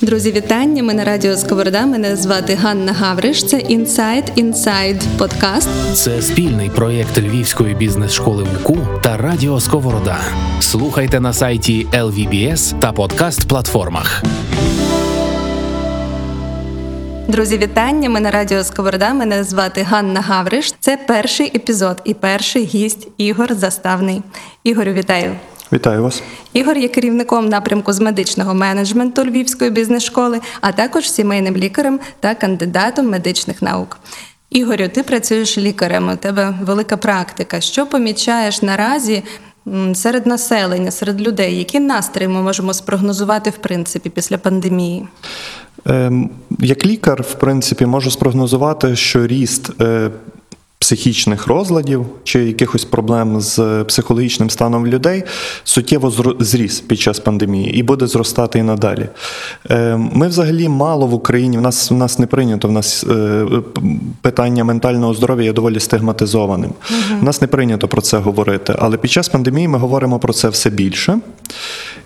Друзі, вітання! Ми на радіо Сковорода. Мене звати Ганна Гавриш. Це Inside Inside подкаст. Це спільний проєкт Львівської бізнес-школи УКУ та Радіо Сковорода. Слухайте на сайті LVBS та подкаст-платформах. Друзі, вітання! Ми на радіо Сковорода. Мене звати Ганна Гавриш. Це перший епізод і перший гість Ігор Заставний. Ігорю, вітаю! Вітаю вас. Ігор є керівником напрямку з медичного менеджменту Львівської бізнес-школи, а також сімейним лікарем та кандидатом медичних наук. Ігорю, ти працюєш лікарем, у тебе велика практика. Що помічаєш наразі серед населення, серед людей? Які настрої ми можемо спрогнозувати в принципі після пандемії? Ем, Як лікар, в принципі, можу спрогнозувати, що ріст е, психічних розладів чи якихось проблем з психологічним станом людей суттєво зріс під час пандемії і буде зростати і надалі. Ем, Ми взагалі мало в Україні, в нас, в нас не прийнято, в нас е, питання ментального здоров'я є доволі стигматизованим. У нас не прийнято про це говорити, але під час пандемії ми говоримо про це все більше.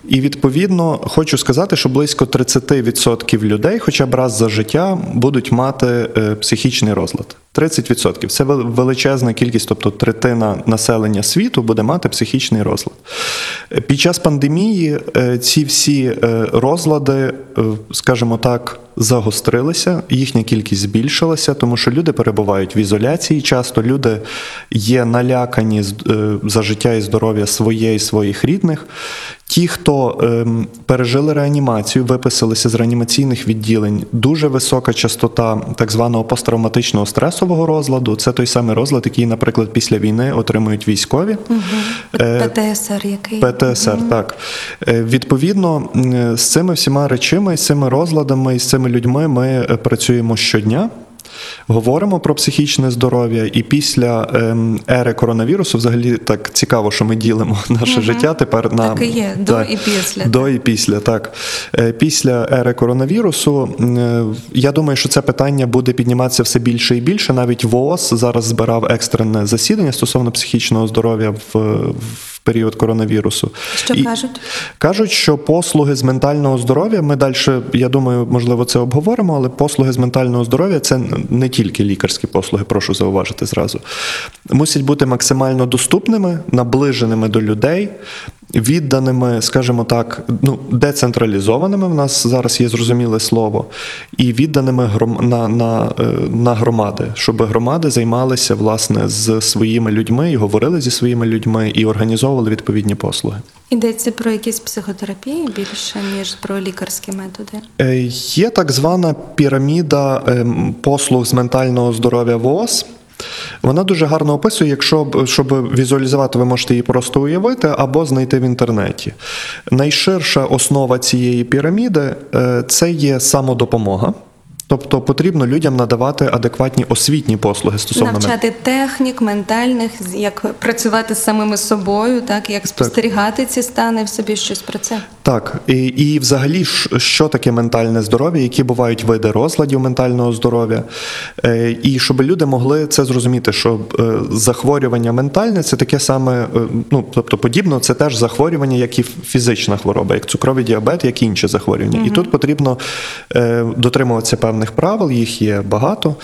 І відповідно хочу сказати, що близько 30% людей, хоча б раз за життя, будуть мати е, психічний розлад. 30% це величезна кількість, тобто третина населення світу буде мати психічний розлад. Під час пандемії е, ці всі е, розлади, е, скажімо так, загострилися, їхня кількість збільшилася, тому що люди перебувають в ізоляції. Часто люди є налякані за життя і здоров'я своє і своїх рідних. Ті, хто ем, пережили реанімацію, виписалися з реанімаційних відділень, дуже висока частота так званого посттравматичного стресового розладу. Це той самий розлад, який, наприклад, після війни отримують військові. Е, ПТСР який? ПТСР, так. Е, Відповідно, з цими всіма речами, з цими розладами з цими людьми ми е, працюємо щодня. Говоримо про психічне здоров'я, і після ем, ери коронавірусу, взагалі так цікаво, що ми ділимо наше життя тепер на Так і є, до і після, До і після, так. Е, Після ери коронавірусу, е, я думаю, що це питання буде підніматися все більше і більше. Навіть ВООЗ зараз збирав екстрене засідання стосовно психічного здоров'я в період коронавірусу. Що І кажуть? Кажуть, що послуги з ментального здоров'я, ми далі, я думаю, можливо, це обговоримо, але послуги з ментального здоров'я це не тільки лікарські послуги, прошу зауважити зразу. Мусять бути максимально доступними, наближеними до людей, відданими, скажімо так, ну, децентралізованими. В нас зараз є зрозуміле слово, і відданими гром, на, на, е, на громади, щоб громади займалися власне з своїми людьми і говорили зі своїми людьми і організовували відповідні послуги. Йдеться про якісь психотерапії більше, ніж про лікарські методи. Е, Є так звана піраміда ем, послуг з ментального здоров'я ВООЗ. Вона дуже гарно описує, якщо щоб візуалізувати, ви можете її просто уявити або знайти в інтернеті. Найширша основа цієї піраміди е, це є самодопомога. Тобто потрібно людям надавати адекватні освітні послуги стосовно Навчати технік, ментальних, як працювати з самими собою, так як спостерігати ці стани в собі щось про це. Так, і, і взагалі, що таке ментальне здоров'я, які бувають види розладів ментального здоров'я, Е, і щоб люди могли це зрозуміти, що е, захворювання ментальне це таке саме, е, ну тобто подібно, це теж захворювання, як і фізична хвороба, як цукровий діабет, як і інші захворювання. І тут потрібно дотримуватися певних правил, їх є багато.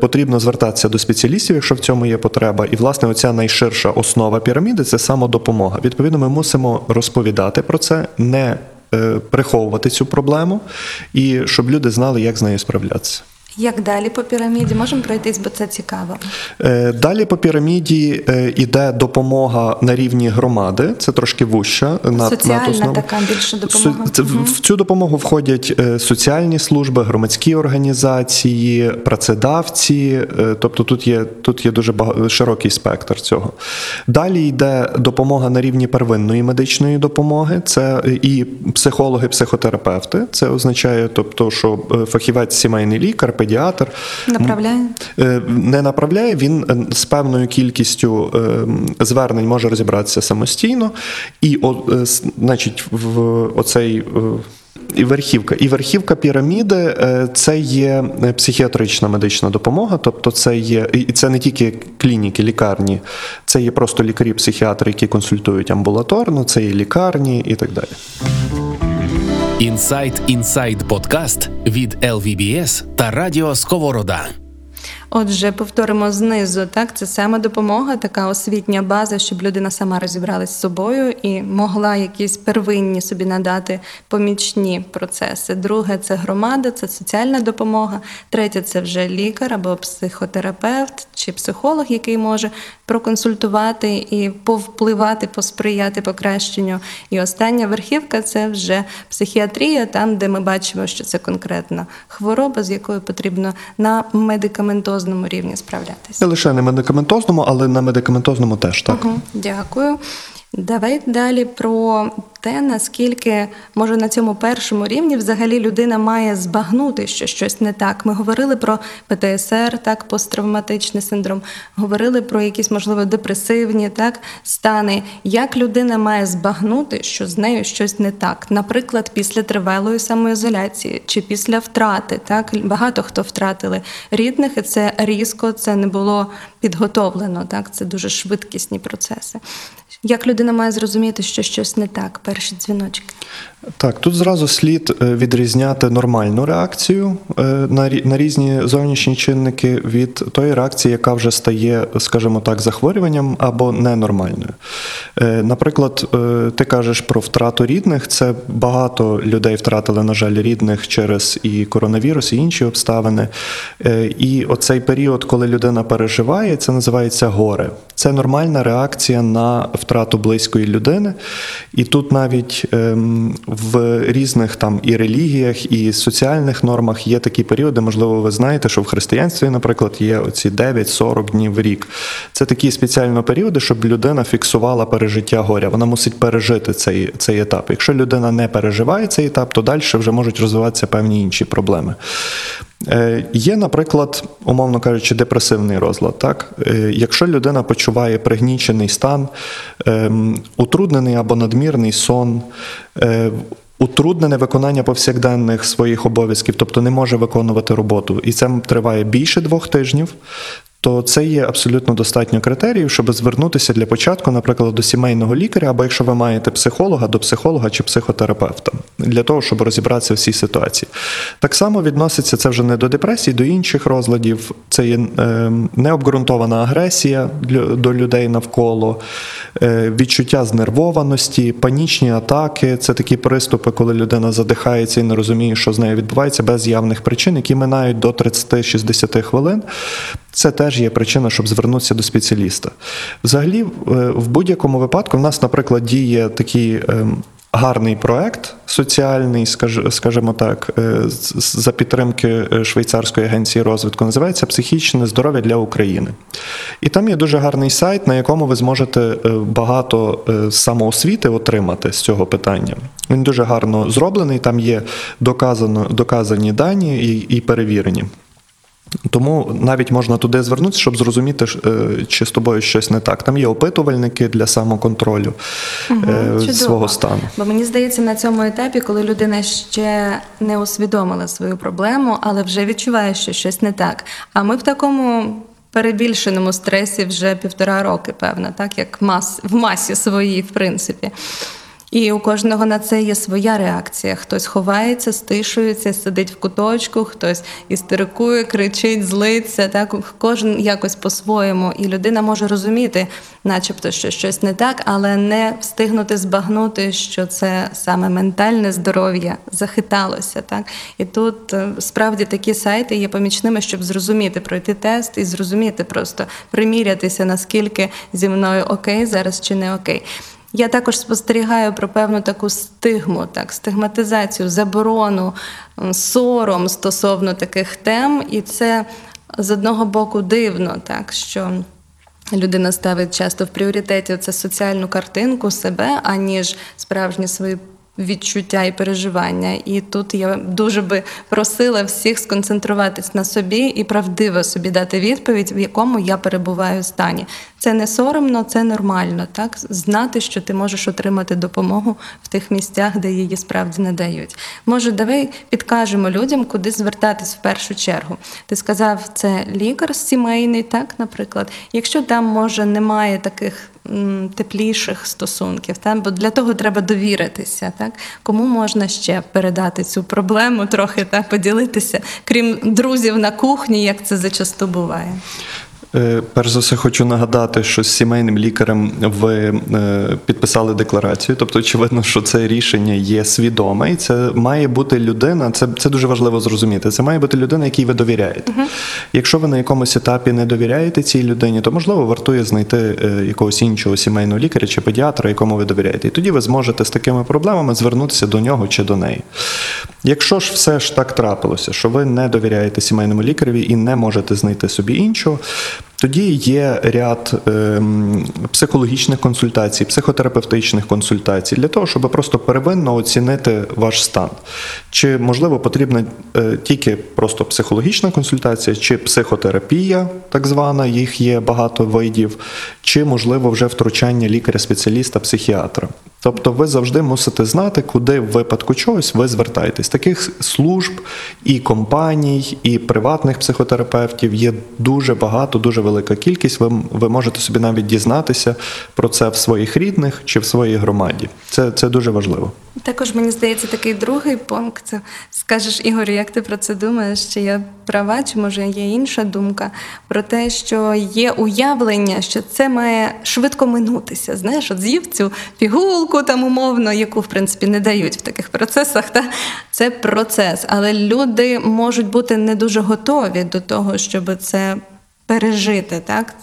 Потрібно звертатися до спеціалістів, якщо в цьому є потреба. І власне оця найширша основа піраміди це самодопомога. Відповідно, ми мусимо розповідати про це, не е, приховувати цю проблему, і щоб люди знали, як з нею справлятися. Як далі по піраміді? Можемо пройтись, бо це цікаво. Е, Далі по піраміді е, іде допомога на рівні громади, це трошки вуща. над- Соціальна над така більше допомога. В- цю допомогу входять е, соціальні служби, громадські організації, працедавці. е, Тобто тут є, тут є дуже широкий спектр цього. Далі йде допомога на рівні первинної медичної допомоги. Це і психологи, психотерапевти. Це означає, тобто, що е, фахівець сімейний лікар, педіатр Направляє? Е, не направляє, він е, з певною кількістю е, звернень може розібратися самостійно, і о, е, значить, в оцей. І верхівка. І верхівка піраміди це є психіатрична медична допомога, тобто це є і це не тільки клініки, лікарні, це є просто лікарі-психіатри, які консультують амбулаторно, це є лікарні і так далі. Інсайт Інсайд подкаст від LVBS та Радіо Сковорода. Отже, повторимо знизу, так це саме допомога, така освітня база, щоб людина сама розібралась з собою і могла якісь первинні собі надати помічні процеси. Друге це громада, це соціальна допомога. Третє це вже лікар або психотерапевт чи психолог, який може проконсультувати і повпливати, посприяти покращенню. І остання верхівка це вже психіатрія, там, де ми бачимо, що це конкретна хвороба, з якою потрібно на медикаментозному рівні справлятися. Не лише на медикаментозному, але на медикаментозному теж так. Угу, Дякую. Давай далі про те, наскільки може на цьому першому рівні взагалі людина має збагнути, що щось не так. Ми говорили про ПТСР, так, посттравматичний синдром, говорили про якісь, можливо, депресивні так, стани. Як людина має збагнути, що з нею щось не так? Наприклад, після тривалої самоізоляції чи після втрати. Так? Багато хто втратили рідних, і це різко, це не було підготовлено. Так? Це дуже швидкісні процеси. Як людина має зрозуміти, що щось не так? Перші дзвіночки. Так, тут зразу слід е, відрізняти нормальну реакцію е, на різні зовнішні чинники від тої реакції, яка вже стає, скажімо так, захворюванням або ненормальною. Е, Наприклад, ти кажеш про втрату рідних. Це багато людей втратили, на жаль, рідних через і коронавірус, і інші обставини. І оцей період, коли людина переживає, це називається горе. Це нормальна реакція на втрату близької людини. І тут навіть ем, в різних там і релігіях, і соціальних нормах є такі періоди. Можливо, ви знаєте, що в християнстві, наприклад, є оці 9-40 днів в рік. Це такі спеціальні періоди, щоб людина фіксувала пережиття горя. Вона мусить пережити цей, цей етап. Якщо людина не переживає цей етап, то далі вже можуть розвиватися певні інші проблеми. Е, Є, наприклад, умовно кажучи, депресивний розлад. Так? Е, Якщо людина почуває пригнічений стан, ем, утруднений або надмірний сон, е, утруднене виконання повсякденних своїх обов'язків, тобто не може виконувати роботу, і це триває більше двох тижнів. То це є абсолютно достатньо критеріїв, щоб звернутися для початку, наприклад, до сімейного лікаря, або якщо ви маєте психолога, до психолога чи психотерапевта, для того, щоб розібратися в цій ситуації. Так само відноситься це вже не до депресії, до інших розладів. Це є е, необґрунтована агресія до людей навколо, е, відчуття знервованості, панічні атаки. Це такі приступи, коли людина задихається і не розуміє, що з нею відбувається без явних причин, які минають до 30-60 хвилин. Це теж є причина, щоб звернутися до спеціаліста. Взагалі, е, в будь-якому випадку, в нас, наприклад, діє такий ем, гарний проект соціальний, скажімо так, е, за підтримки е, Швейцарської агенції розвитку, називається Психічне здоров'я для України. І там є дуже гарний сайт, на якому ви зможете багато самоосвіти отримати з цього питання. Він дуже гарно зроблений, там є доказано, доказані дані і, і перевірені. Тому навіть можна туди звернутися, щоб зрозуміти, е, чи з тобою щось не так. Там є опитувальники для самоконтролю Чудово. свого стану. Бо мені здається, на цьому етапі, коли людина ще не усвідомила свою проблему, але вже відчуває, що щось не так. А ми в такому перебільшеному стресі вже півтора роки, певно, так як мас в масі своїй, в принципі. І у кожного на це є своя реакція. Хтось ховається, стишується, сидить в куточку, хтось істерикує, кричить, злиться. Так кожен якось по-своєму. І людина може розуміти, начебто, що щось не так, але не встигнути збагнути, що це саме ментальне здоров'я захиталося. Так і тут е, справді такі сайти є помічними, щоб зрозуміти, пройти тест і зрозуміти, просто примірятися, наскільки зі мною окей зараз чи не окей. Я також спостерігаю про певну таку стигму, так, стигматизацію, заборону, сором стосовно таких тем, і це з одного боку дивно, так що. Людина ставить часто в пріоритеті це соціальну картинку себе, аніж справжні свої відчуття і переживання. І тут я дуже би просила всіх сконцентруватись на собі і правдиво собі дати відповідь, в якому я перебуваю стані. Це не соромно, це нормально. Так знати, що ти можеш отримати допомогу в тих місцях, де її справді не дають. Може, давай підкажемо людям, куди звертатись в першу чергу. Ти сказав, це лікар сімейний, так, наприклад. Якщо там може немає таких тепліших стосунків. Та? Бо для того треба довіритися. Так? Кому можна ще передати цю проблему, трохи та, поділитися, крім друзів на кухні, як це зачасту буває. Е, Перш за все, хочу нагадати, що з сімейним лікарем ви е, підписали декларацію. Тобто, очевидно, що це рішення є свідоме, і це має бути людина. Це, це дуже важливо зрозуміти. Це має бути людина, якій ви довіряєте. Якщо ви на якомусь етапі не довіряєте цій людині, то можливо вартує знайти е, якогось іншого сімейного лікаря чи педіатра, якому ви довіряєте. І тоді ви зможете з такими проблемами звернутися до нього чи до неї. Якщо ж все ж так трапилося, що ви не довіряєте сімейному лікареві і не можете знайти собі іншого, тоді є ряд е, психологічних консультацій, психотерапевтичних консультацій для того, щоб просто первинно оцінити ваш стан. Чи можливо потрібна е, тільки просто психологічна консультація, чи психотерапія, так звана, їх є багато видів, чи можливо вже втручання лікаря-спеціаліста, психіатра. Тобто ви завжди мусите знати, куди в випадку чогось ви звертаєтесь. Таких служб і компаній, і приватних психотерапевтів є дуже багато, дуже велика кількість. Ви, ви можете собі навіть дізнатися про це в своїх рідних чи в своїй громаді. Це, це дуже важливо. Також мені здається такий другий пункт. Скажеш, Ігор, як ти про це думаєш? Чи я права, чи може є інша думка про те, що є уявлення, що це має швидко минутися. Знаєш, от з'їв цю пігулку там умовно, яку в принципі не дають в таких процесах. Та це процес, але люди можуть бути не дуже готові до того, щоб це пережити, так.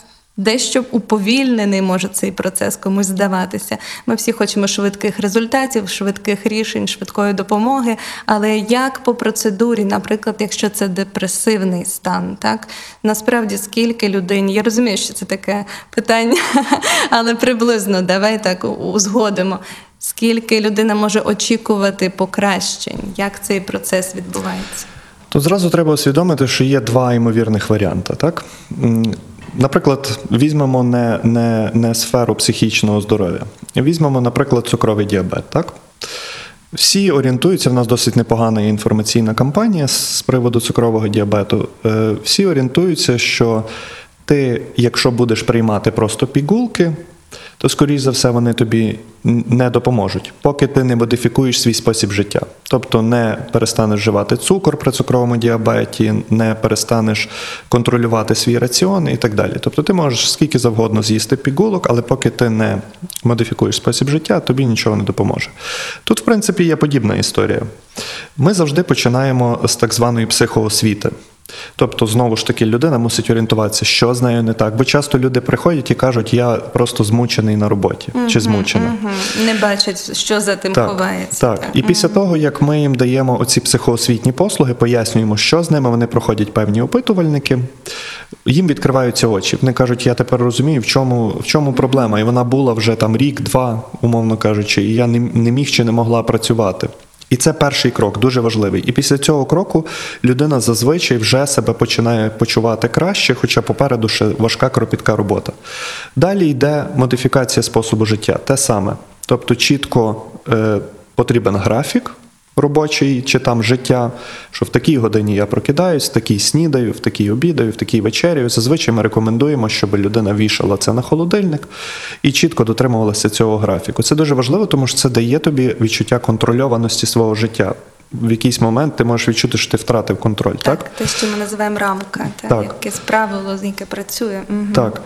Дещо уповільнений може цей процес комусь здаватися. Ми всі хочемо швидких результатів, швидких рішень, швидкої допомоги. Але як по процедурі, наприклад, якщо це депресивний стан, так насправді скільки людині, я розумію, що це таке питання, але приблизно давай так узгодимо. Скільки людина може очікувати покращень, як цей процес відбувається? То зразу треба усвідомити, що є два ймовірних варіанти. Так? Наприклад, візьмемо не, не, не сферу психічного здоров'я. Візьмемо, наприклад, цукровий діабет. Так? Всі орієнтуються, в нас досить непогана інформаційна кампанія з приводу цукрового діабету. Е, Всі орієнтуються, що ти, якщо будеш приймати просто пігулки, то, скоріш за все, вони тобі не допоможуть, поки ти не модифікуєш свій спосіб життя. Тобто не перестанеш вживати цукор при цукровому діабеті, не перестанеш контролювати свій раціон і так далі. Тобто ти можеш скільки завгодно з'їсти пігулок, але поки ти не модифікуєш спосіб життя, тобі нічого не допоможе. Тут, в принципі, є подібна історія. Ми завжди починаємо з так званої психоосвіти. Тобто, знову ж таки, людина мусить орієнтуватися, що з нею не так. Бо часто люди приходять і кажуть, я просто змучений на роботі чи змучена. Мгм. Не бачать, що за тим Так, ховається. так. І після того, як ми їм даємо оці психоосвітні послуги, пояснюємо, що з ними, вони проходять певні опитувальники, їм відкриваються очі. Вони кажуть, я тепер розумію, в чому, в чому проблема. І вона була вже там рік-два, умовно кажучи, і я не, не міг чи не могла працювати. І це перший крок, дуже важливий. І після цього кроку людина зазвичай вже себе починає почувати краще, хоча попереду ще важка кропітка робота. Далі йде модифікація способу життя, те саме. Тобто чітко е, потрібен графік робочий чи там життя, що в такій годині я прокидаюсь, в такій снідаю, в такій обідаю, в такій вечерю. Зазвичай ми рекомендуємо, щоб людина вішала це на холодильник і чітко дотримувалася цього графіку. Це дуже важливо, тому що це дає тобі відчуття контрольованості свого життя. В якийсь момент ти можеш відчути, що ти втратив контроль, так? Так, те, що ми називаємо рамка, та, Так. якесь правило, яке працює. Мгм. Так.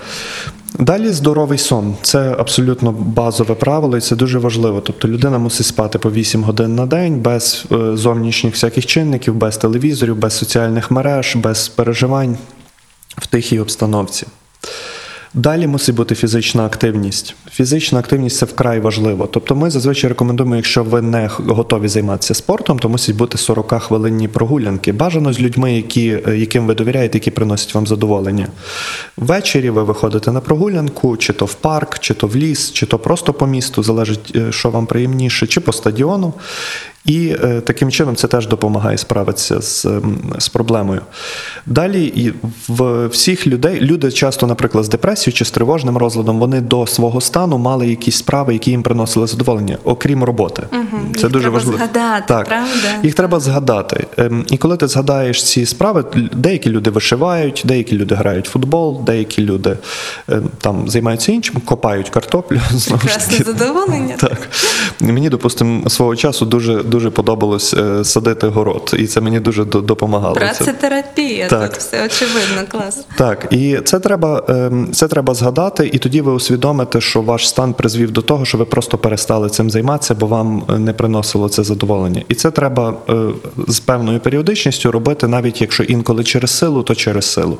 Далі здоровий сон. Це абсолютно базове правило, і це дуже важливо. Тобто людина мусить спати по 8 годин на день без е, зовнішніх всяких чинників, без телевізорів, без соціальних мереж, без переживань в тихій обстановці. Далі мусить бути фізична активність. Фізична активність це вкрай важливо. Тобто ми зазвичай рекомендуємо, якщо ви не готові займатися спортом, то мусять бути 40 хвилинні прогулянки. Бажано з людьми, які, е, яким ви довіряєте, які приносять вам задоволення. Ввечері ви виходите на прогулянку, чи то в парк, чи то в ліс, чи то просто по місту, залежить, е, що вам приємніше, чи по стадіону. І е, таким чином це теж допомагає справитися з, ем, з проблемою. Далі в всіх людей, люди часто, наприклад, з депресією чи з тривожним розладом, вони до свого стану мали якісь справи, які їм приносили задоволення, окрім роботи. Це Їх дуже треба важливо. згадати, так. правда? Їх треба згадати. Ем, І коли ти згадаєш ці справи, деякі люди вишивають, деякі люди грають в футбол, деякі люди ем, там займаються іншим, копають картоплю. Прекрасне задоволення. Так. Мені, допустимо, свого часу дуже, дуже подобалось е, садити город, і це мені дуже допомагало. Це- Працетерапія, Так. тут все очевидно, клас. так, і це треба, ем, це треба згадати, і тоді ви усвідомите, що ваш стан призвів до того, що ви просто перестали цим займатися, бо вам е, не приносило це задоволення. І це треба е, з певною періодичністю робити, навіть якщо інколи через силу, то через силу.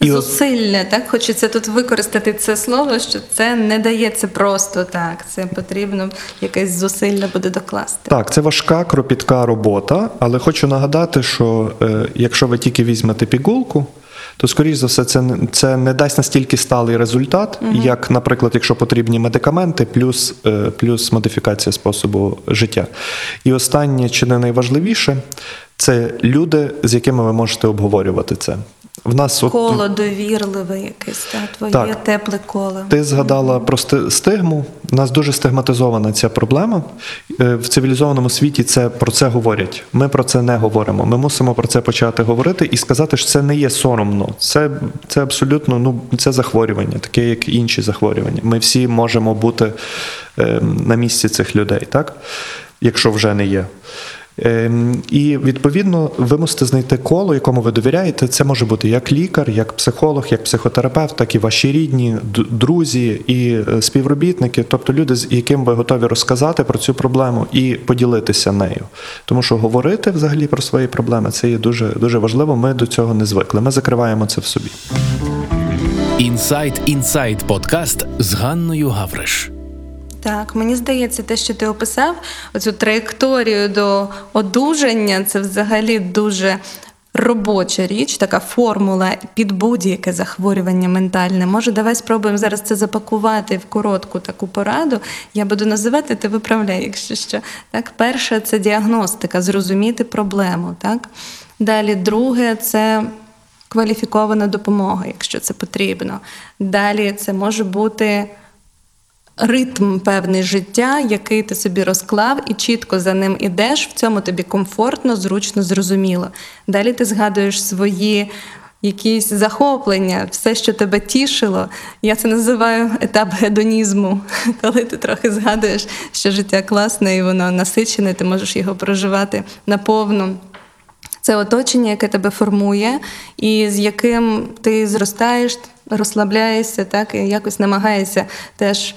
І Зусилля, так хочеться тут використати це слово, що це не дається просто так. Це потрібно якесь зусилля буде докласти. Так, це важка, кропітка робота, але хочу нагадати, що е, якщо ви тільки візьмете пігулку, то скоріш за все це, це не дасть настільки сталий результат, як, наприклад, якщо потрібні медикаменти, плюс, е, плюс модифікація способу життя. І останнє, чи не найважливіше, це люди, з якими ви можете обговорювати це. В нас от Коло довірливе якесь, так, твоє Так. тепле коло. ти згадала про стигму. У нас дуже стигматизована ця проблема. Е, В цивілізованому світі це про це говорять. Ми про це не говоримо. Ми мусимо про це почати говорити і сказати, що це не є соромно. Це, це абсолютно ну, це захворювання, таке як інші захворювання. Ми всі можемо бути е, на місці цих людей, так? Якщо вже не є. Ем, І відповідно ви мусите знайти коло, якому ви довіряєте. Це може бути як лікар, як психолог, як психотерапевт, так і ваші рідні, друзі і е, співробітники, тобто люди, з яким ви готові розказати про цю проблему і поділитися нею. Тому що говорити взагалі про свої проблеми це є дуже дуже важливо. Ми до цього не звикли. Ми закриваємо це в собі. Інсайт Інсайт подкаст з Ганною Гавриш. Так, мені здається, те, що ти описав, оцю траєкторію до одужання, це взагалі дуже робоча річ, така формула під будь-яке захворювання ментальне. Може, давай спробуємо зараз це запакувати в коротку таку пораду. Я буду називати, ти виправляй, якщо що. Так, перше це діагностика, зрозуміти проблему. Так? Далі, друге, це кваліфікована допомога, якщо це потрібно. Далі це може бути ритм певний життя, який ти собі розклав, і чітко за ним ідеш, в цьому тобі комфортно, зручно, зрозуміло. Далі ти згадуєш свої. Якісь захоплення, все, що тебе тішило. Я це називаю етап гедонізму, коли ти трохи згадуєш, що життя класне і воно насичене, ти можеш його проживати наповну. Це оточення, яке тебе формує, і з яким ти зростаєш, розслабляєшся, так і якось намагаєшся теж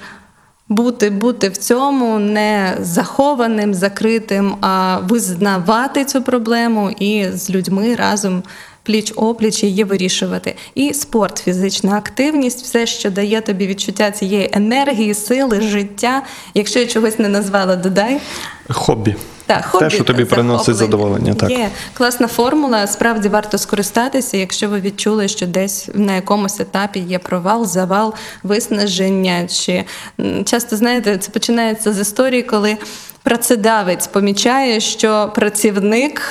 бути, бути в цьому не захованим, закритим, а визнавати цю проблему і з людьми разом. Пліч опліч її вирішувати. І спорт, фізична активність, все, що дає тобі відчуття цієї енергії, сили, життя. Якщо я чогось не назвала, додай. Хобі. Так, хобі, Те, що тобі приносить захоплення. задоволення. Так. Є класна формула. Справді варто скористатися, якщо ви відчули, що десь на якомусь етапі є провал, завал, виснаження. Чи часто знаєте, це починається з історії, коли працедавець помічає, що працівник.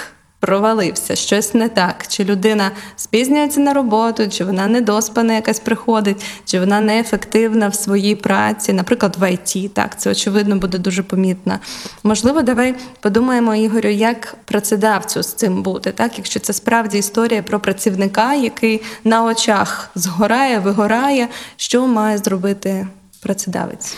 Провалився, щось не так. Чи людина спізнюється на роботу, чи вона недоспана якась приходить, чи вона неефективна в своїй праці, наприклад, в ІТ. Так, це очевидно буде дуже помітно. Можливо, давай подумаємо, Ігорю, як працедавцю з цим бути, так? Якщо це справді історія про працівника, який на очах згорає, вигорає, що має зробити працедавець?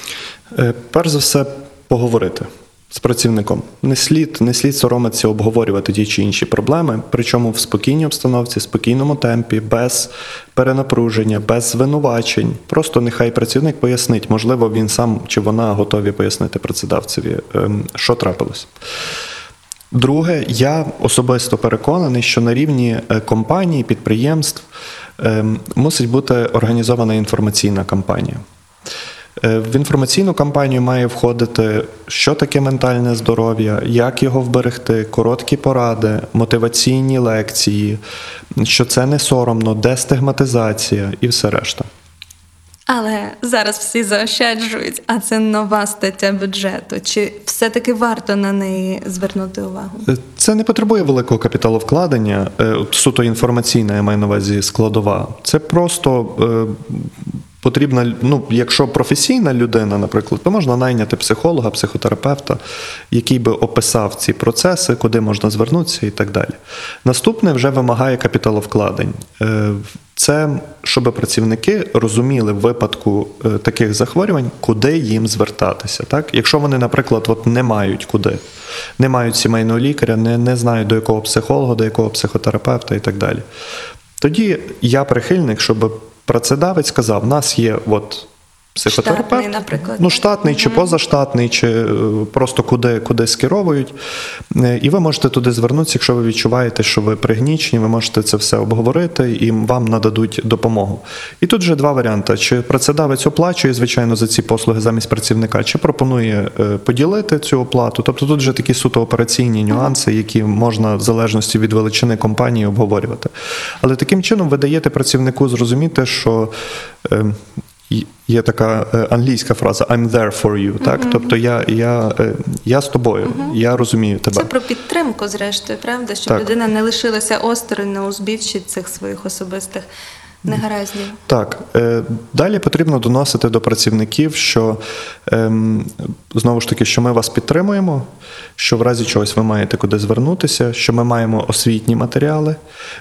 Е, Перш за все, поговорити з працівником. Не слід, не слід соромитися обговорювати ті чи інші проблеми, причому в спокійній обстановці, спокійному темпі, без перенапруження, без звинувачень. Просто нехай працівник пояснить, можливо, він сам чи вона готові пояснити працедавцеві, ем, що трапилось. Друге, я особисто переконаний, що на рівні е, компаній, підприємств ем, мусить бути організована інформаційна кампанія. Е, В інформаційну кампанію має входити, що таке ментальне здоров'я, як його вберегти, короткі поради, мотиваційні лекції, що це не соромно, дестигматизація і все решта. Але зараз всі заощаджують, а це нова стаття бюджету. Чи все-таки варто на неї звернути увагу? Е, Це не потребує великого капіталовкладення, е, суто інформаційна, я маю на увазі складова. Це просто потрібна, ну, якщо професійна людина, наприклад, то можна найняти психолога, психотерапевта, який би описав ці процеси, куди можна звернутися і так далі. Наступне вже вимагає капіталовкладень. Е, Це щоб працівники розуміли в випадку е, таких захворювань, куди їм звертатися. Так? Якщо вони, наприклад, от не мають куди, не мають сімейного лікаря, не, не знають до якого психолога, до якого психотерапевта і так далі. Тоді я прихильник, щоб працедавець сказав: у нас є от психотерапевт, Штатний, наприклад, ну штатний чи позаштатний, чи е, просто куди, куди скеровують. Е, І ви можете туди звернутися, якщо ви відчуваєте, що ви пригнічені, ви можете це все обговорити і вам нададуть допомогу. І тут вже два варіанти: чи працедавець оплачує, звичайно, за ці послуги замість працівника, чи пропонує е, поділити цю оплату. Тобто тут вже такі суто операційні нюанси, які можна в залежності від величини компанії обговорювати. Але таким чином ви даєте працівнику зрозуміти, що. Є така е, англійська фраза I'm there for you. Так? Тобто я, я, е, я з тобою, я розумію тебе. Це про підтримку, зрештою, правда, щоб Так. людина не лишилася осторонь на узбіччі цих своїх особистих негараздів. Так, е, далі потрібно доносити до працівників, що ем, знову ж таки, що ми вас підтримуємо, що в разі чогось ви маєте куди звернутися, що ми маємо освітні матеріали,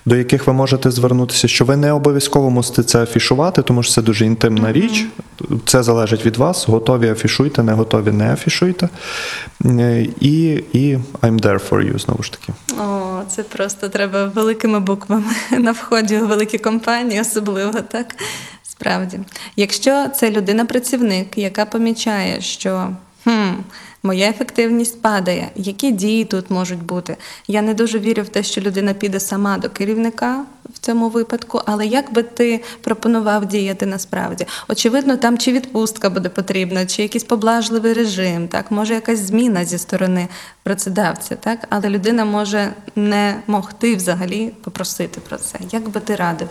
до яких ви можете звернутися, що ви не обов'язково мусите це афішувати, тому що це дуже інтимна річ. Це залежить від вас. Готові афішуйте, не готові не афішуйте. Е, І, і I'm there for you, знову ж таки. О, це просто треба великими буквами на вході у великі компанії, особливо так. Справді, якщо це людина-працівник, яка помічає, що хм, моя ефективність падає, які дії тут можуть бути? Я не дуже вірю в те, що людина піде сама до керівника в цьому випадку, але як би ти пропонував діяти насправді? Очевидно, там чи відпустка буде потрібна, чи якийсь поблажливий режим, так може якась зміна зі сторони працедавця, так але людина може не могти взагалі попросити про це. Як би ти радив?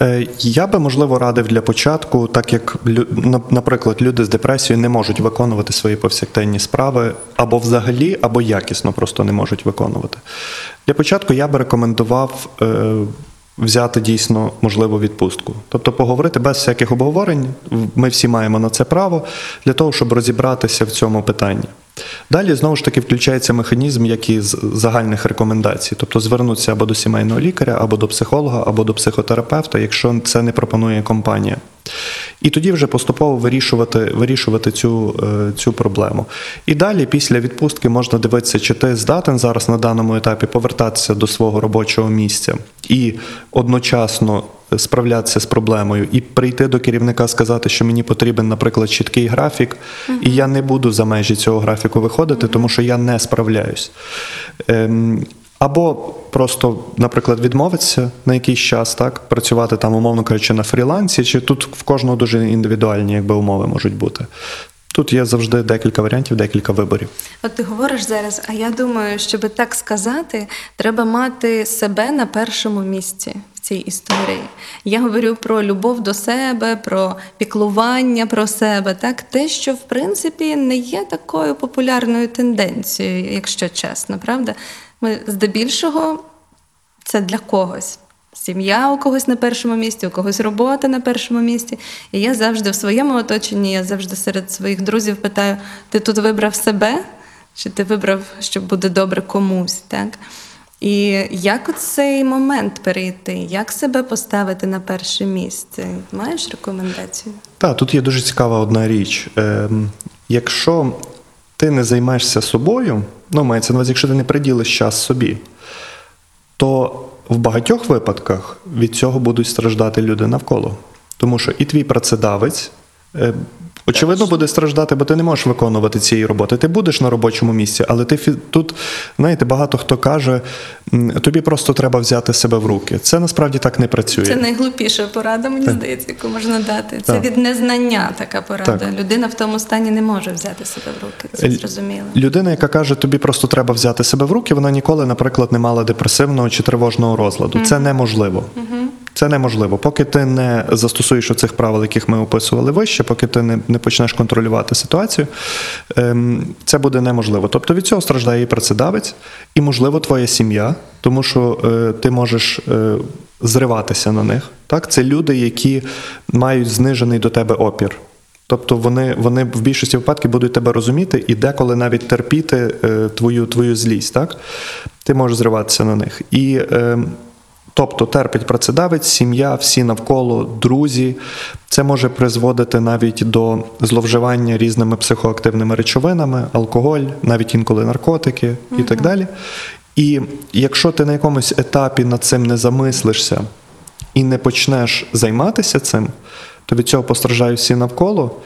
Е, Я би можливо радив для початку, так як наприклад, люди з депресією не можуть виконувати свої повсякденні справи або взагалі, або якісно просто не можуть виконувати. Для початку я би рекомендував е, взяти дійсно можливу відпустку, тобто поговорити без всяких обговорень. Ми всі маємо на це право для того, щоб розібратися в цьому питанні. Далі знову ж таки включається механізм, як і з загальних рекомендацій, тобто звернутися або до сімейного лікаря, або до психолога, або до психотерапевта, якщо це не пропонує компанія. І тоді вже поступово вирішувати, вирішувати цю, е, цю проблему. І далі, після відпустки, можна дивитися, чи ти здатен зараз на даному етапі повертатися до свого робочого місця і одночасно справлятися з проблемою, і прийти до керівника, сказати, що мені потрібен, наприклад, чіткий графік, і я не буду за межі цього графіку виходити, тому що я не справляюсь. Ем, або просто, наприклад, відмовитися на якийсь час, так, працювати там, умовно кажучи, на фрілансі, чи тут в кожного дуже індивідуальні якби, умови можуть бути. Тут є завжди декілька варіантів, декілька виборів. От ти говориш зараз, а я думаю, щоб так сказати, треба мати себе на першому місці в цій історії. Я говорю про любов до себе, про піклування про себе, так те, що в принципі не є такою популярною тенденцією, якщо чесно, правда? Ми здебільшого це для когось. Сім'я у когось на першому місці, у когось робота на першому місці. І я завжди в своєму оточенні, я завжди серед своїх друзів питаю: ти тут вибрав себе, чи ти вибрав, щоб буде добре комусь? Так? І як у цей момент перейти, як себе поставити на перше місце? Маєш рекомендацію? Так, тут є дуже цікава одна річ. Ем, якщо ти не займаєшся собою, ну мається на увазі, якщо ти не приділиш час собі, то в багатьох випадках від цього будуть страждати люди навколо. Тому що і твій працедавець. Е, Очевидно, буде страждати, бо ти не можеш виконувати цієї роботи. Ти будеш на робочому місці, але ти тут, знаєте, багато хто каже, тобі просто треба взяти себе в руки. Це насправді так не працює. Це найглупіша порада, мені здається, яку можна дати. Це Так. від незнання така порада. Так. Людина в тому стані не може взяти себе в руки. Це зрозуміло. Людина, яка каже, тобі просто треба взяти себе в руки, вона ніколи, наприклад, не мала депресивного чи тривожного розладу. Це неможливо. Це неможливо. Поки ти не застосуєш оцих правил, яких ми описували вище, поки ти не, не почнеш контролювати ситуацію, ем, це буде неможливо. Тобто від цього страждає і працедавець, і, можливо, твоя сім'я, тому що е, ти можеш е, зриватися на них. Так? Це люди, які мають знижений до тебе опір. Тобто вони, вони в більшості випадків будуть тебе розуміти і деколи навіть терпіти е, твою, твою злість. Так? Ти можеш зриватися на них. І, е, тобто терпить працедавець, сім'я, всі навколо, друзі. Це може призводити навіть до зловживання різними психоактивними речовинами, алкоголь, навіть інколи наркотики і так далі. І якщо ти на якомусь етапі над цим не замислишся і не почнеш займатися цим, то від цього постраждають всі навколо,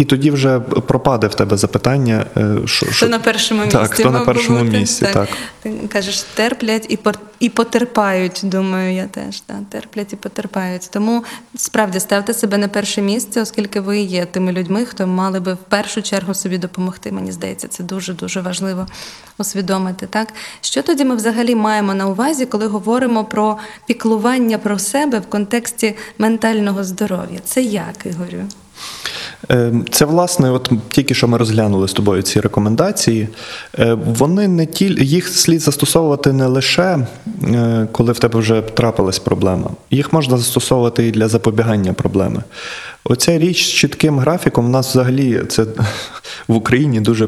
і тоді вже пропаде в тебе запитання, е, що, Хто що на першому місці? Так, хто на першому бути. місці, так. Ти кажеш, терплять і пор- і потерпають. Думаю, я теж так, терплять і потерпають. Тому справді ставте себе на перше місце, оскільки ви є тими людьми, хто мали би в першу чергу собі допомогти. Мені здається, це дуже дуже важливо усвідомити. Так що тоді ми взагалі маємо на увазі, коли говоримо про піклування про себе в контексті ментального здоров'я? Це як, Ігорю? Е, Це власне, от тільки що ми розглянули з тобою ці рекомендації. Е, Вони не ті, їх слід застосовувати не лише е, коли в тебе вже трапилась проблема. Їх можна застосовувати і для запобігання проблеми. Оця річ з чітким графіком, в нас взагалі це в Україні дуже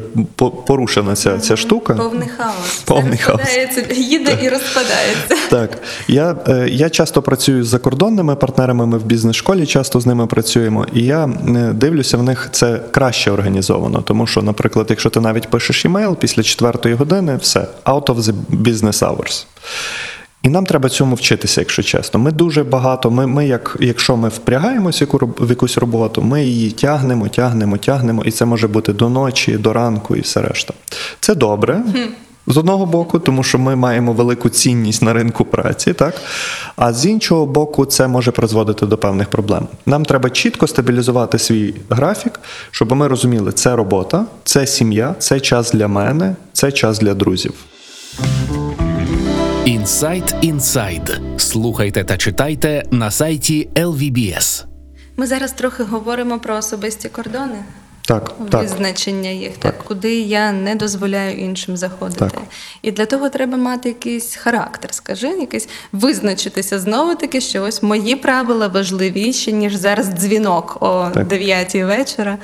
порушена ця, ця штука. Повний хаос. Повний Все хаос. їде і розпадається. Так, я, е, я часто працюю з закордонними партнерами. Ми в бізнес-школі часто з ними працюємо, і я е, дивлюся, в них це краще організовано. Тому що, наприклад, якщо ти навіть пишеш імейл після четвертої години, все out of the business hours. І нам треба цьому вчитися, якщо чесно. Ми дуже багато. Ми, ми як, якщо ми впрягаємося в, якусь роботу, ми її тягнемо, тягнемо, тягнемо, і це може бути до ночі, до ранку і все решта. Це добре. З одного боку, тому що ми маємо велику цінність на ринку праці, так а з іншого боку, це може призводити до певних проблем. Нам треба чітко стабілізувати свій графік, щоб ми розуміли, це робота, це сім'я, це час для мене, це час для друзів. Інсайт Інсайд. Слухайте та читайте на сайті LVBS. Ми зараз трохи говоримо про особисті кордони. Так, так. Визначення їх, так. куди я не дозволяю іншим заходити. Так. І для того треба мати якийсь характер, скажи, якийсь визначитися знову таки, що ось мої правила важливіші, ніж зараз дзвінок о Так. 9 вечора.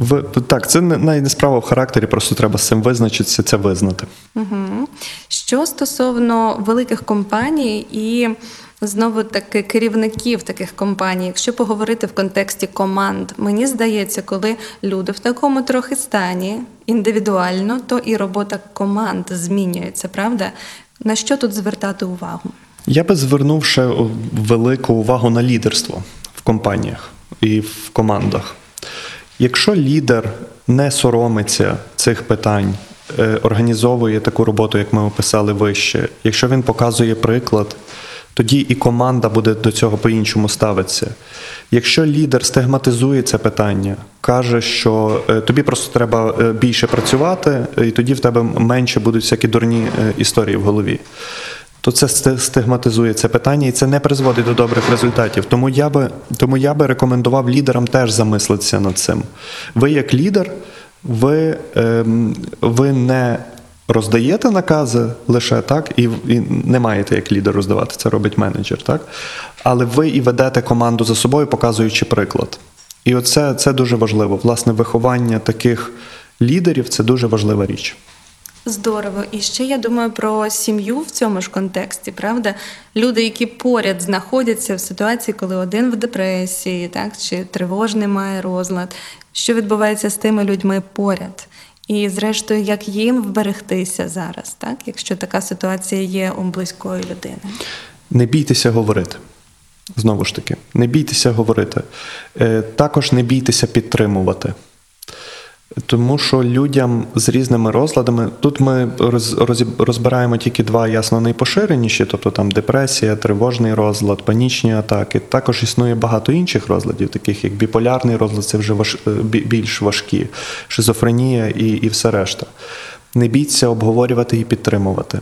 В, так, це не, навіть не справа в характері, просто треба з цим визначитися, це визнати. Угу. Що стосовно великих компаній і знову таки керівників таких компаній, якщо поговорити в контексті команд, мені здається, коли люди в такому трохи стані індивідуально, то і робота команд змінюється, правда? На що тут звертати увагу? Я би звернув ще велику увагу на лідерство в компаніях і в командах. Якщо лідер не соромиться цих питань, е, організовує таку роботу, як ми описали вище, якщо він показує приклад, тоді і команда буде до цього по-іншому ставитися. Якщо лідер стигматизує це питання, каже, що е, тобі просто треба е, більше працювати, і тоді в тебе менше будуть всякі дурні історії в голові то це сти- стигматизує це питання, і це не призводить до добрих результатів. Тому я би, тому я би рекомендував лідерам теж замислитися над цим. Ви, як лідер, ви, ем, ви не роздаєте накази лише так, і, і не маєте як лідер роздавати, це робить менеджер, так? Але ви і ведете команду за собою, показуючи приклад. І оце це дуже важливо. Власне, виховання таких лідерів це дуже важлива річ. Здорово. І ще я думаю про сім'ю в цьому ж контексті, правда? Люди, які поряд знаходяться в ситуації, коли один в депресії, так чи тривожний має розлад. Що відбувається з тими людьми поряд? І, зрештою, як їм вберегтися зараз, так? Якщо така ситуація є у близької людини. Не бійтеся говорити. Знову ж таки, не бійтеся говорити. Е, Також не бійтеся підтримувати. Тому що людям з різними розладами, тут ми роз, розбираємо тільки два ясно найпоширеніші, тобто там депресія, тривожний розлад, панічні атаки. Також існує багато інших розладів, таких як біполярний розлад, це вже важ, е, більш важкі, шизофренія і, і все решта. Не бійтеся обговорювати і підтримувати.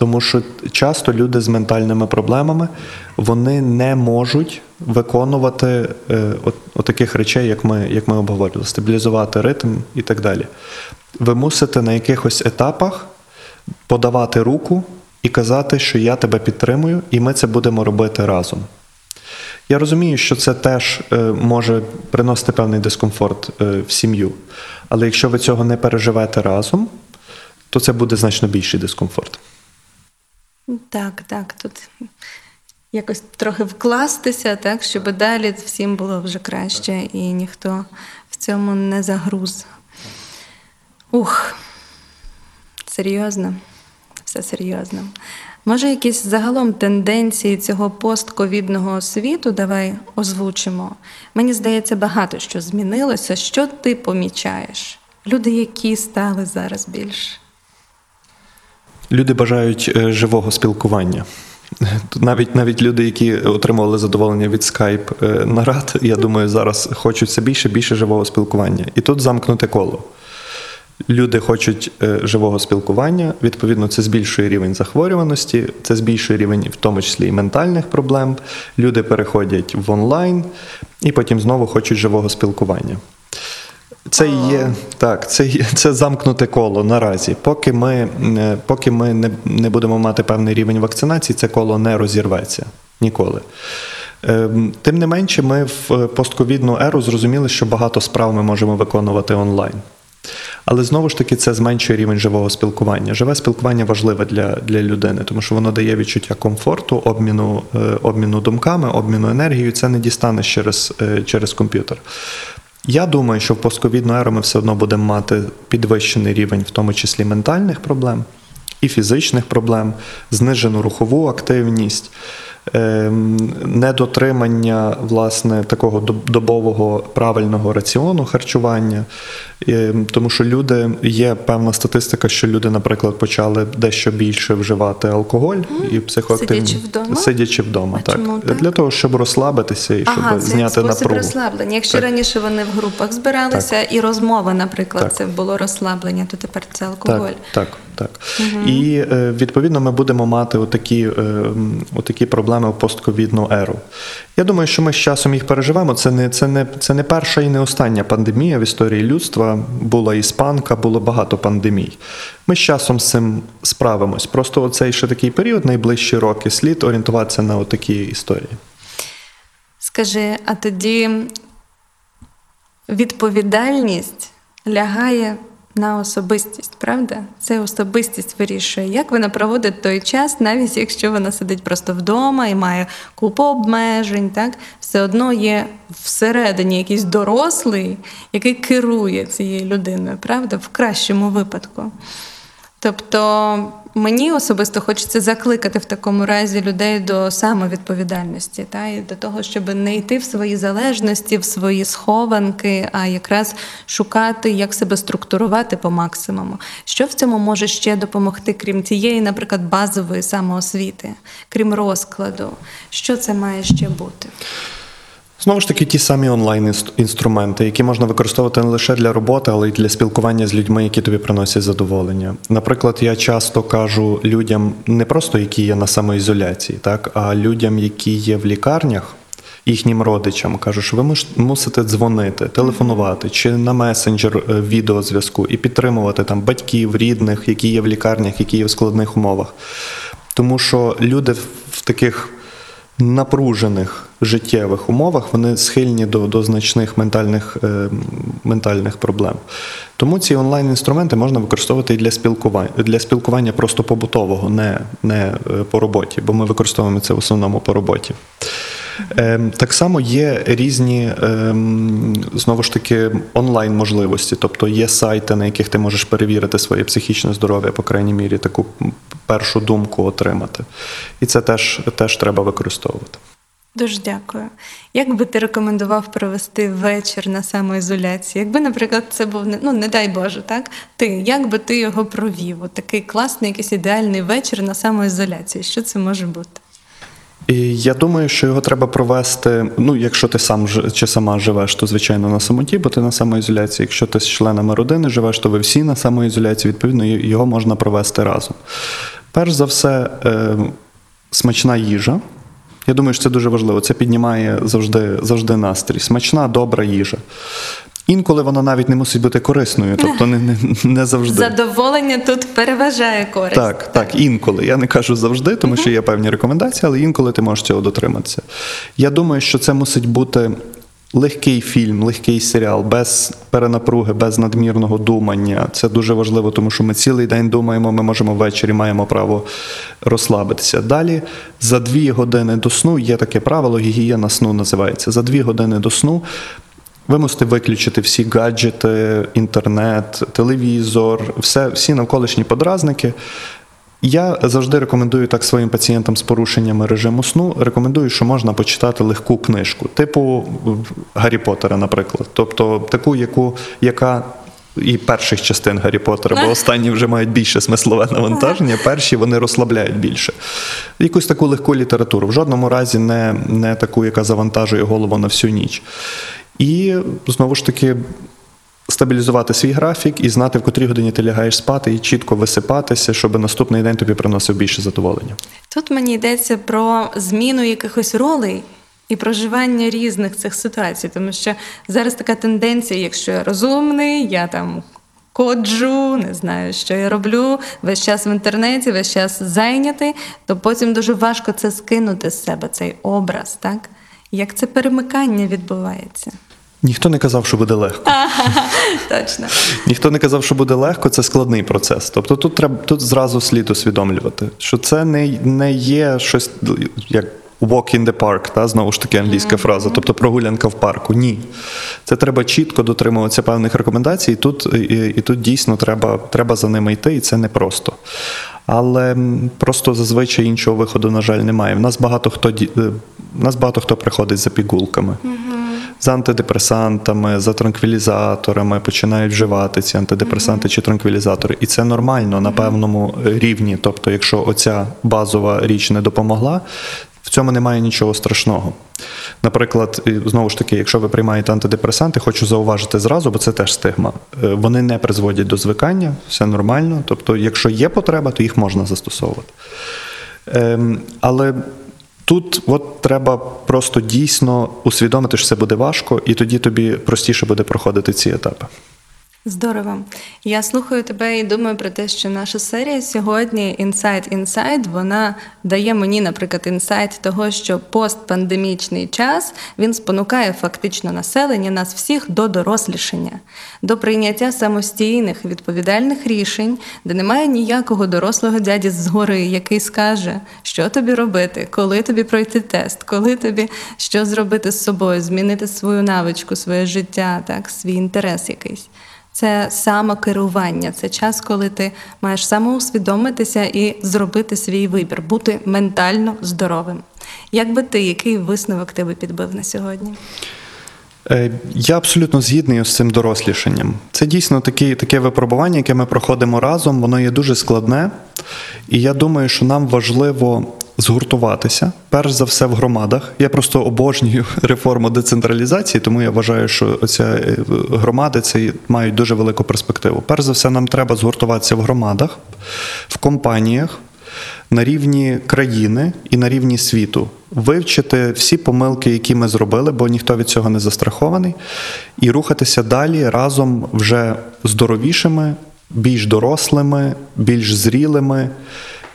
Тому що часто люди з ментальними проблемами вони не можуть виконувати е, от, от таких речей, як ми, як ми обговорювали, стабілізувати ритм і так далі. Ви мусите на якихось етапах подавати руку і казати, що я тебе підтримую, і ми це будемо робити разом. Я розумію, що це теж е, може приносити певний дискомфорт е, в сім'ю. Але якщо ви цього не переживете разом, то це буде значно більший дискомфорт. Так, так, тут якось трохи вкластися, так, щоб далі всім було вже краще і ніхто в цьому не загруз. Ух, серйозно, все серйозно. Може, якісь загалом тенденції цього постковідного світу давай озвучимо. Мені здається, багато що змінилося. Що ти помічаєш? Люди, які стали зараз більш Люди бажають е, живого спілкування. Навіть навіть люди, які отримували задоволення від скайп е, нарад, я думаю, зараз хочуть все більше більше живого спілкування. І тут замкнуте коло. Люди хочуть е, живого спілкування, відповідно, це збільшує рівень захворюваності, це збільшує рівень, в тому числі і ментальних проблем. Люди переходять в онлайн і потім знову хочуть живого спілкування. Це є так, це, є- це замкнуте коло наразі. Поки ми, е, поки ми не, не будемо мати певний рівень вакцинації, це коло не розірветься ніколи. Ем, Тим не менше, ми в е, постковідну еру зрозуміли, що багато справ ми можемо виконувати онлайн. Але знову ж таки це зменшує рівень живого спілкування. Живе спілкування важливе для, для людини, тому що воно дає відчуття комфорту, обміну, е, обміну думками, обміну енергією. Це не дістанеш через, е, через комп'ютер. Я думаю, що в постковідну еру ми все одно будемо мати підвищений рівень, в тому числі ментальних проблем і фізичних проблем, знижену рухову активність, ем, недотримання власне такого добового правильного раціону харчування. Ем, Тому що люди є певна статистика, що люди, наприклад, почали дещо більше вживати алкоголь і психоактивні Сидячи вдома? Сидячи вдома, А так. чому так? для того, щоб розслабитися і щоб Ага, це зняти напругу. розслаблення. Якщо Так. раніше вони в групах збиралися і розмова, наприклад, Так. це було розслаблення, то тепер це алкоголь. Так, так, так. І е, відповідно ми будемо мати отакі, е, отакі проблеми в постковідну еру. Я думаю, що ми з часом їх переживемо. Це не, це, не, це не перша і не остання пандемія в історії людства. Була іспанка, було багато пандемій. Ми з часом з цим справимось. Просто оцей ще такий період, найближчі роки, слід орієнтуватися на отакі історії. Скажи, а тоді відповідальність лягає на особистість, правда? Це особистість вирішує, як вона проводить той час, навіть якщо вона сидить просто вдома і має купу обмежень, так все одно є всередині якийсь дорослий, який керує цією людиною, правда, в кращому випадку. Тобто мені особисто хочеться закликати в такому разі людей до самовідповідальності, та і до того, щоб не йти в свої залежності, в свої схованки, а якраз шукати, як себе структурувати по максимуму. Що в цьому може ще допомогти, крім тієї, наприклад, базової самоосвіти, крім розкладу? Що це має ще бути? Знову ж таки, ті самі онлайн-інструменти, які можна використовувати не лише для роботи, але й для спілкування з людьми, які тобі приносять задоволення. Наприклад, я часто кажу людям, не просто які є на самоізоляції, так, а людям, які є в лікарнях. Їхнім родичам кажу, що ви мусите дзвонити, телефонувати чи на месенджер е, відеозв'язку і підтримувати там батьків, рідних, які є в лікарнях, які є в складних умовах. Тому що люди в таких напружених життєвих умовах вони схильні до, до значних ментальних, е, ментальних проблем. Тому ці онлайн-інструменти можна використовувати і для спілкування, для спілкування просто побутового, не, не е, по роботі, бо ми використовуємо це в основному по роботі. Ем, Так само є різні ем, знову ж таки онлайн можливості, тобто є сайти, на яких ти можеш перевірити своє психічне здоров'я, по крайній мірі, таку першу думку отримати. І це теж, теж треба використовувати. Дуже дякую. Як би ти рекомендував провести вечір на самоізоляції? Якби, наприклад, це був не- ну не дай Боже, так? Ти як би ти його провів? От такий класний, якийсь ідеальний вечір на самоізоляції. Що це може бути? І я думаю, що його треба провести. Ну, якщо ти сам чи сама живеш, то звичайно на самоті, бо ти на самоізоляції. Якщо ти з членами родини живеш, то ви всі на самоізоляції, відповідно, його можна провести разом. Перш за все, е, смачна їжа. Я думаю, що це дуже важливо. Це піднімає завжди, завжди настрій. Смачна, добра їжа. Інколи вона навіть не мусить бути корисною, тобто не, не, не завжди. Задоволення тут переважає користь. Так, так, інколи. Я не кажу завжди, тому що є певні рекомендації, але інколи ти можеш цього дотриматися. Я думаю, що це мусить бути легкий фільм, легкий серіал, без перенапруги, без надмірного думання. Це дуже важливо, тому що ми цілий день думаємо, ми можемо ввечері маємо право розслабитися. Далі за дві години до сну є таке правило, гігієна сну називається. За дві години до сну. Ви мусите виключити всі гаджети, інтернет, телевізор, все, всі навколишні подразники. Я завжди рекомендую так своїм пацієнтам з порушеннями режиму сну. Рекомендую, що можна почитати легку книжку, типу Гаррі Поттера, наприклад. Тобто таку, яку, яка. І перших частин Гаррі Поттера, бо останні вже мають більше смислове навантаження. Перші вони розслабляють більше. Якусь таку легку літературу. В жодному разі не, не таку, яка завантажує голову на всю ніч. І знову ж таки стабілізувати свій графік і знати, в котрій годині ти лягаєш спати, і чітко висипатися, щоб наступний день тобі приносив більше задоволення. Тут мені йдеться про зміну якихось ролей і проживання різних цих ситуацій, тому що зараз така тенденція, якщо я розумний, я там. Коджу, не знаю, що я роблю, весь час в інтернеті, весь час зайнятий, то потім дуже важко це скинути з себе, цей образ, так? Як це перемикання відбувається? Ніхто не казав, що буде легко. Точно. Ніхто не казав, що буде легко, це складний процес. Тобто тут треба тут зразу слід усвідомлювати, що це не, не є щось як walk in the park, та знову ж таки англійська фраза, тобто прогулянка в парку. Ні. Це треба чітко дотримуватися певних рекомендацій, і тут, і, і тут дійсно треба, треба за ними йти, і це непросто. Але просто зазвичай іншого виходу, на жаль, немає. В нас багато хто е, в нас багато хто приходить за пігулками. З антидепресантами, за транквілізаторами починають вживати ці антидепресанти чи транквілізатори. І це нормально на певному рівні. Тобто, якщо оця базова річ не допомогла, в цьому немає нічого страшного. Наприклад, знову ж таки, якщо ви приймаєте антидепресанти, хочу зауважити зразу, бо це теж стигма. е, Вони не призводять до звикання, все нормально. Тобто, якщо є потреба, то їх можна застосовувати. Ем, але тут от треба просто дійсно усвідомити, що це буде важко, і тоді тобі простіше буде проходити ці етапи. Здорово. Я слухаю тебе і думаю про те, що наша серія сьогодні Inside Inside, вона дає мені, наприклад, інсайт того, що постпандемічний час він спонукає фактично населення нас всіх до дорослішання, до прийняття самостійних відповідальних рішень, де немає ніякого дорослого дяді згори, який скаже, що тобі робити, коли тобі пройти тест, коли тобі що зробити з собою, змінити свою навичку, своє життя, так, свій інтерес якийсь. Це самокерування, це час, коли ти маєш самоусвідомитися і зробити свій вибір, бути ментально здоровим. Як би ти, який висновок ти би підбив на сьогодні? Е, Я абсолютно згідний з цим дорослішанням. Це дійсно такі, таке випробування, яке ми проходимо разом, воно є дуже складне. І я думаю, що нам важливо згуртуватися, перш за все в громадах. Я просто обожнюю реформу децентралізації, тому я вважаю, що оця е, громади це мають дуже велику перспективу. Перш за все, нам треба згуртуватися в громадах, в компаніях. На рівні країни і на рівні світу вивчити всі помилки, які ми зробили, бо ніхто від цього не застрахований, і рухатися далі разом вже здоровішими, більш дорослими, більш зрілими.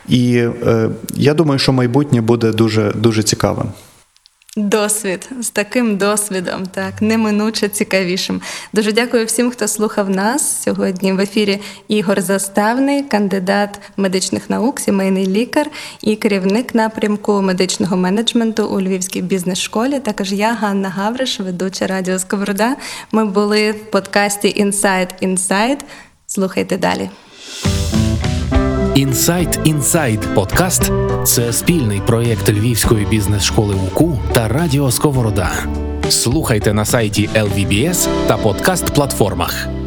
І е, я думаю, що майбутнє буде дуже, дуже цікавим. Досвід з таким досвідом, так неминуче цікавішим. Дуже дякую всім, хто слухав нас сьогодні. В ефірі Ігор Заставний, кандидат медичних наук, сімейний лікар і керівник напрямку медичного менеджменту у Львівській бізнес-школі. Також я Ганна Гавриш, ведуча радіо Сковорода. Ми були в подкасті Inside Inside. Слухайте далі. Інсайт Інсайд подкаст це спільний проєкт Львівської бізнес-школи УКУ та Радіо Сковорода. Слухайте на сайті LVBS та подкаст-платформах.